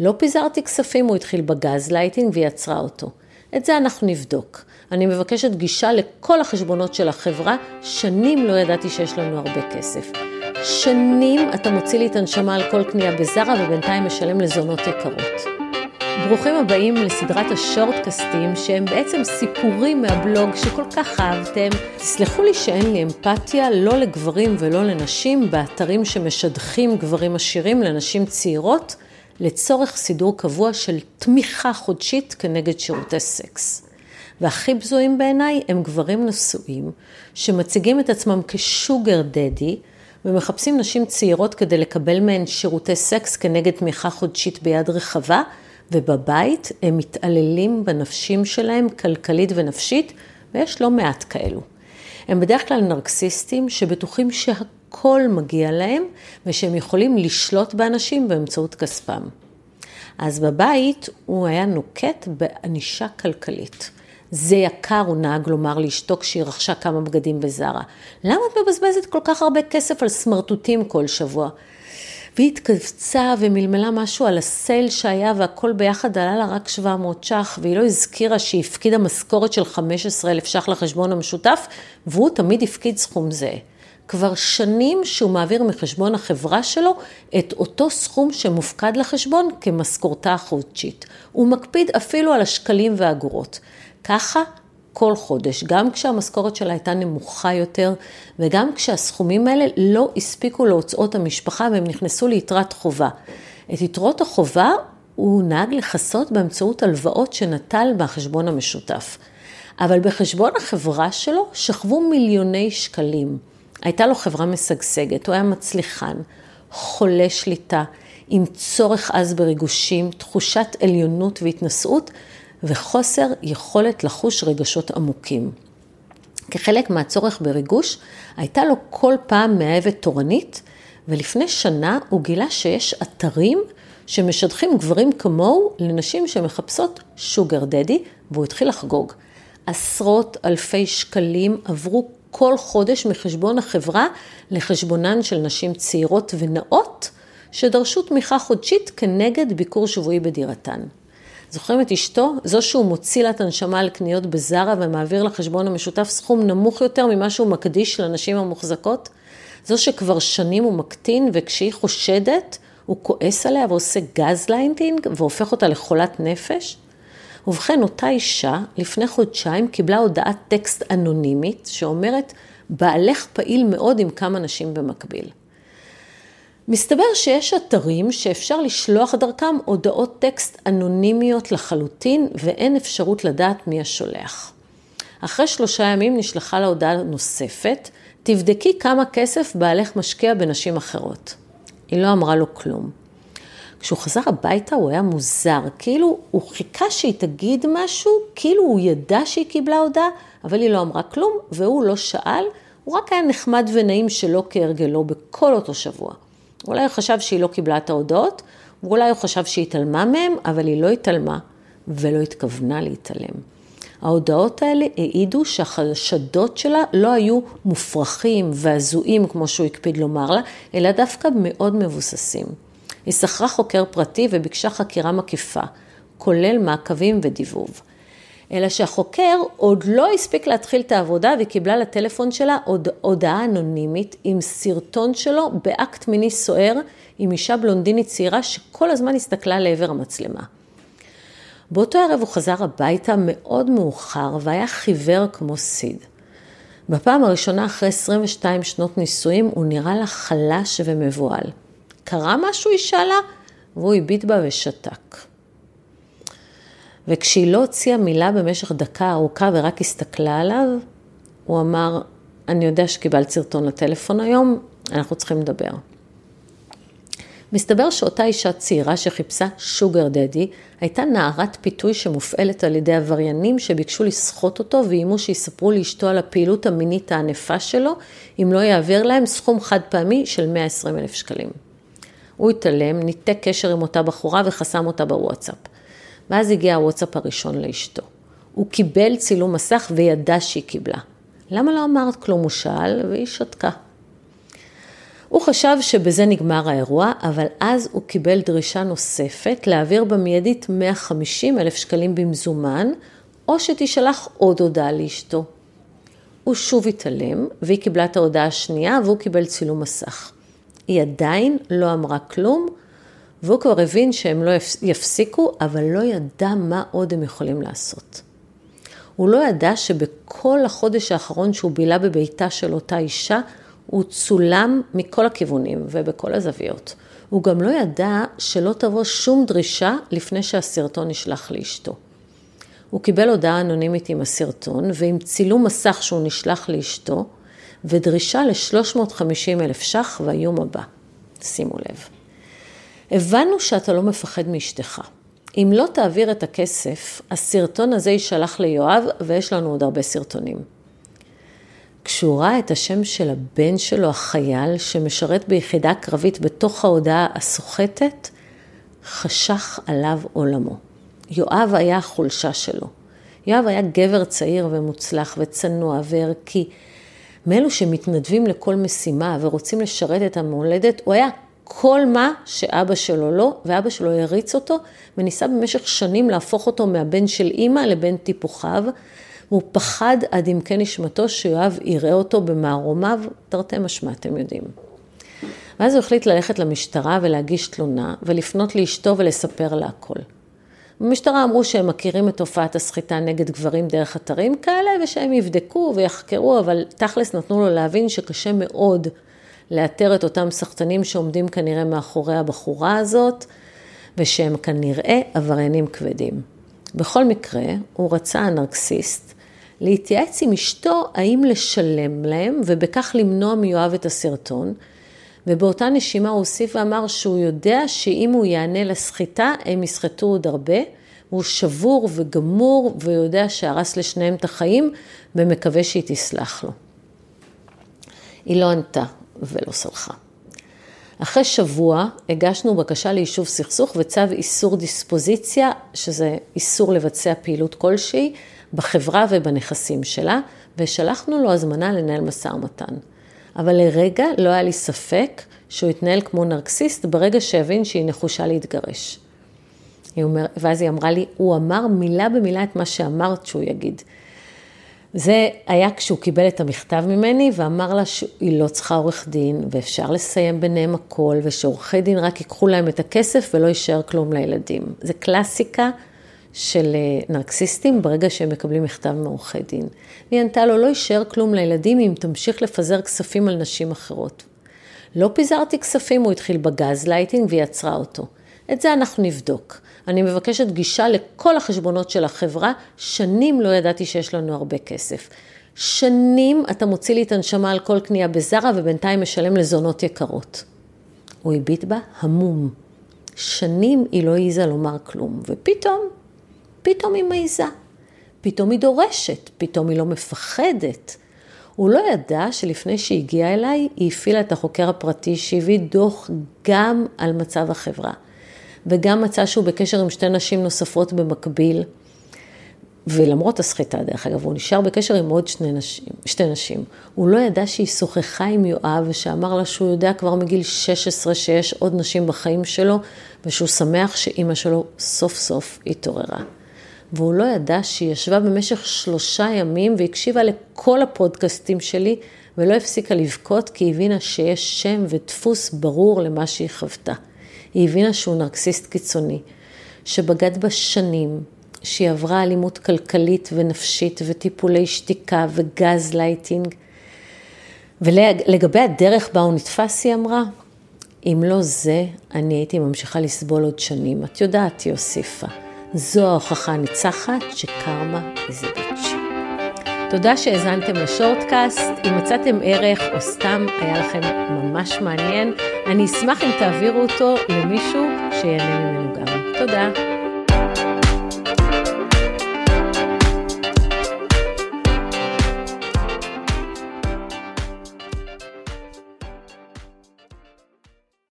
לא פיזרתי כספים, הוא התחיל בגז לייטינג והיא עצרה אותו. את זה אנחנו נבדוק. אני מבקשת גישה לכל החשבונות של החברה, שנים לא ידעתי שיש לנו הרבה כסף. שנים אתה מוציא לי את הנשמה על כל קנייה בזארה ובינתיים משלם לזונות יקרות. ברוכים הבאים לסדרת השורטקאסטים שהם בעצם סיפורים מהבלוג שכל כך אהבתם. תסלחו לי שאין לי אמפתיה לא לגברים ולא לנשים באתרים שמשדכים גברים עשירים לנשים צעירות לצורך סידור קבוע של תמיכה חודשית כנגד שירותי סקס. והכי בזויים בעיניי הם גברים נשואים שמציגים את עצמם כשוגר דדי ומחפשים נשים צעירות כדי לקבל מהן שירותי סקס כנגד תמיכה חודשית ביד רחבה, ובבית הם מתעללים בנפשים שלהם כלכלית ונפשית, ויש לא מעט כאלו. הם בדרך כלל נרקסיסטים שבטוחים שהכל מגיע להם ושהם יכולים לשלוט באנשים באמצעות כספם. אז בבית הוא היה נוקט בענישה כלכלית. זה יקר, הוא נהג לומר לאשתו כשהיא רכשה כמה בגדים בזארה. למה את מבזבזת כל כך הרבה כסף על סמרטוטים כל שבוע? והיא התכווצה ומלמלה משהו על הסייל שהיה והכל ביחד עלה לה רק 700 ש"ח, והיא לא הזכירה שהיא הפקידה משכורת של 15,000 ש"ח לחשבון המשותף, והוא תמיד הפקיד סכום זה. כבר שנים שהוא מעביר מחשבון החברה שלו את אותו סכום שמופקד לחשבון כמשכורתה החודשית. הוא מקפיד אפילו על השקלים והאגורות. ככה כל חודש, גם כשהמשכורת שלה הייתה נמוכה יותר, וגם כשהסכומים האלה לא הספיקו להוצאות המשפחה והם נכנסו ליתרת חובה. את יתרות החובה הוא נהג לכסות באמצעות הלוואות שנטל מהחשבון המשותף. אבל בחשבון החברה שלו שכבו מיליוני שקלים. הייתה לו חברה משגשגת, הוא היה מצליחן, חולה שליטה, עם צורך עז בריגושים, תחושת עליונות והתנשאות, וחוסר יכולת לחוש רגשות עמוקים. כחלק מהצורך בריגוש, הייתה לו כל פעם מאהבת תורנית, ולפני שנה הוא גילה שיש אתרים שמשדכים גברים כמוהו לנשים שמחפשות שוגר דדי, והוא התחיל לחגוג. עשרות אלפי שקלים עברו כל חודש מחשבון החברה לחשבונן של נשים צעירות ונאות, שדרשו תמיכה חודשית כנגד ביקור שבועי בדירתן. זוכרים את אשתו? זו שהוא מוציא לה את הנשמה על קניות בזארה ומעביר לחשבון המשותף סכום נמוך יותר ממה שהוא מקדיש לנשים המוחזקות? זו שכבר שנים הוא מקטין וכשהיא חושדת, הוא כועס עליה ועושה גז ליינטינג והופך אותה לחולת נפש? ובכן, אותה אישה לפני חודשיים קיבלה הודעת טקסט אנונימית שאומרת, בעלך פעיל מאוד עם כמה נשים במקביל. מסתבר שיש אתרים שאפשר לשלוח דרכם הודעות טקסט אנונימיות לחלוטין ואין אפשרות לדעת מי השולח. אחרי שלושה ימים נשלחה לה הודעה נוספת, תבדקי כמה כסף בעלך משקיע בנשים אחרות. היא לא אמרה לו כלום. כשהוא חזר הביתה הוא היה מוזר, כאילו הוא חיכה שהיא תגיד משהו, כאילו הוא ידע שהיא קיבלה הודעה, אבל היא לא אמרה כלום, והוא לא שאל, הוא רק היה נחמד ונעים שלא כהרגלו בכל אותו שבוע. אולי הוא חשב שהיא לא קיבלה את ההודעות, ואולי הוא חשב שהיא התעלמה מהם, אבל היא לא התעלמה ולא התכוונה להתעלם. ההודעות האלה העידו שהחשדות שלה לא היו מופרכים והזויים, כמו שהוא הקפיד לומר לה, אלא דווקא מאוד מבוססים. היא שכרה חוקר פרטי וביקשה חקירה מקיפה, כולל מעקבים ודיבוב. אלא שהחוקר עוד לא הספיק להתחיל את העבודה והיא קיבלה לטלפון שלה הוד, הודעה אנונימית עם סרטון שלו באקט מיני סוער עם אישה בלונדינית צעירה שכל הזמן הסתכלה לעבר המצלמה. באותו ערב הוא חזר הביתה מאוד מאוחר והיה חיוור כמו סיד. בפעם הראשונה אחרי 22 שנות נישואים הוא נראה לה חלש ומבוהל. קרה משהו? היא שאלה, והוא הביט בה ושתק. וכשהיא לא הוציאה מילה במשך דקה ארוכה ורק הסתכלה עליו, הוא אמר, אני יודע שקיבלת סרטון לטלפון היום, אנחנו צריכים לדבר. מסתבר שאותה אישה צעירה שחיפשה שוגר דדי, הייתה נערת פיתוי שמופעלת על ידי עבריינים שביקשו לסחוט אותו ואיימו שיספרו לאשתו על הפעילות המינית הענפה שלו, אם לא יעביר להם סכום חד פעמי של 120 אלף שקלים. הוא התעלם, ניתק קשר עם אותה בחורה וחסם אותה בוואטסאפ. ואז הגיע הוואטסאפ הראשון לאשתו. הוא קיבל צילום מסך וידע שהיא קיבלה. למה לא אמרת כלום? הוא שאל, והיא שתקה. הוא חשב שבזה נגמר האירוע, אבל אז הוא קיבל דרישה נוספת להעביר במיידית 150 אלף שקלים במזומן, או שתישלח עוד הודעה לאשתו. הוא שוב התעלם, והיא קיבלה את ההודעה השנייה, והוא קיבל צילום מסך. היא עדיין לא אמרה כלום, והוא כבר הבין שהם לא יפסיקו, אבל לא ידע מה עוד הם יכולים לעשות. הוא לא ידע שבכל החודש האחרון שהוא בילה בביתה של אותה אישה, הוא צולם מכל הכיוונים ובכל הזוויות. הוא גם לא ידע שלא תבוא שום דרישה לפני שהסרטון נשלח לאשתו. הוא קיבל הודעה אנונימית עם הסרטון ועם צילום מסך שהוא נשלח לאשתו ודרישה ל-350 אלף ש"ח והאיום הבא. שימו לב. הבנו שאתה לא מפחד מאשתך. אם לא תעביר את הכסף, הסרטון הזה יישלח ליואב ויש לנו עוד הרבה סרטונים. כשהוא ראה את השם של הבן שלו, החייל, שמשרת ביחידה קרבית בתוך ההודעה הסוחטת, חשך עליו עולמו. יואב היה החולשה שלו. יואב היה גבר צעיר ומוצלח וצנוע וערכי. מאלו שמתנדבים לכל משימה ורוצים לשרת את המולדת, הוא היה כל מה שאבא שלו לא, ואבא שלו הריץ אותו, וניסה במשך שנים להפוך אותו מהבן של אימא לבן טיפוחיו. הוא פחד עד עמקי נשמתו שיואב יראה אותו במערומיו, תרתי משמע, אתם יודעים. ואז הוא החליט ללכת למשטרה ולהגיש תלונה, ולפנות לאשתו ולספר לה הכל. במשטרה אמרו שהם מכירים את תופעת הסחיטה נגד גברים דרך אתרים כאלה, ושהם יבדקו ויחקרו, אבל תכלס נתנו לו להבין שקשה מאוד לאתר את אותם סחטנים שעומדים כנראה מאחורי הבחורה הזאת, ושהם כנראה עבריינים כבדים. בכל מקרה, הוא רצה הנרקסיסט להתייעץ עם אשתו האם לשלם להם, ובכך למנוע מיואב את הסרטון. ובאותה נשימה הוא הוסיף ואמר שהוא יודע שאם הוא יענה לסחיטה, הם יסחטו עוד הרבה. הוא שבור וגמור ויודע שהרס לשניהם את החיים ומקווה שהיא תסלח לו. היא לא ענתה ולא סלחה. אחרי שבוע הגשנו בקשה ליישוב סכסוך וצו איסור דיספוזיציה, שזה איסור לבצע פעילות כלשהי בחברה ובנכסים שלה, ושלחנו לו הזמנה לנהל משא ומתן. אבל לרגע לא היה לי ספק שהוא התנהל כמו נרקסיסט ברגע שהבין שהיא נחושה להתגרש. היא אומר, ואז היא אמרה לי, הוא אמר מילה במילה את מה שאמרת שהוא יגיד. זה היה כשהוא קיבל את המכתב ממני ואמר לה שהיא לא צריכה עורך דין ואפשר לסיים ביניהם הכל ושעורכי דין רק ייקחו להם את הכסף ולא יישאר כלום לילדים. זה קלאסיקה של אה, נרקסיסטים ברגע שהם מקבלים מכתב מעורכי דין. והיא ענתה לו, לא יישאר כלום לילדים אם תמשיך לפזר כספים על נשים אחרות. לא פיזרתי כספים, הוא התחיל בגז לייטינג והיא עצרה אותו. את זה אנחנו נבדוק. אני מבקשת גישה לכל החשבונות של החברה, שנים לא ידעתי שיש לנו הרבה כסף. שנים אתה מוציא לי את הנשמה על כל קנייה בזרה ובינתיים משלם לזונות יקרות. הוא הביט בה המום. שנים היא לא העיזה לומר כלום, ופתאום, פתאום היא מעיזה. פתאום היא דורשת, פתאום היא לא מפחדת. הוא לא ידע שלפני שהגיעה אליי, היא הפעילה את החוקר הפרטי שהביא דוח גם על מצב החברה. וגם מצא שהוא בקשר עם שתי נשים נוספות במקביל. ולמרות הסחיטה, דרך אגב, הוא נשאר בקשר עם עוד שני נשים, שתי נשים. הוא לא ידע שהיא שוחחה עם יואב, ושאמר לה שהוא יודע כבר מגיל 16 שיש עוד נשים בחיים שלו, ושהוא שמח שאימא שלו סוף סוף התעוררה. והוא לא ידע שהיא ישבה במשך שלושה ימים והקשיבה לכל הפודקאסטים שלי, ולא הפסיקה לבכות כי היא הבינה שיש שם ודפוס ברור למה שהיא חוותה. היא הבינה שהוא נרקסיסט קיצוני, שבגד בה שנים, שהיא עברה אלימות כלכלית ונפשית וטיפולי שתיקה וגז לייטינג. ולגבי הדרך בה הוא נתפס, היא אמרה, אם לא זה, אני הייתי ממשיכה לסבול עוד שנים. את יודעת, היא הוסיפה, זו ההוכחה הניצחת שקרמה is bitch. תודה שהאזנתם לשורטקאסט. אם מצאתם ערך או סתם היה לכם ממש מעניין, אני אשמח אם תעבירו אותו למישהו שיהנה ממנו גם. תודה.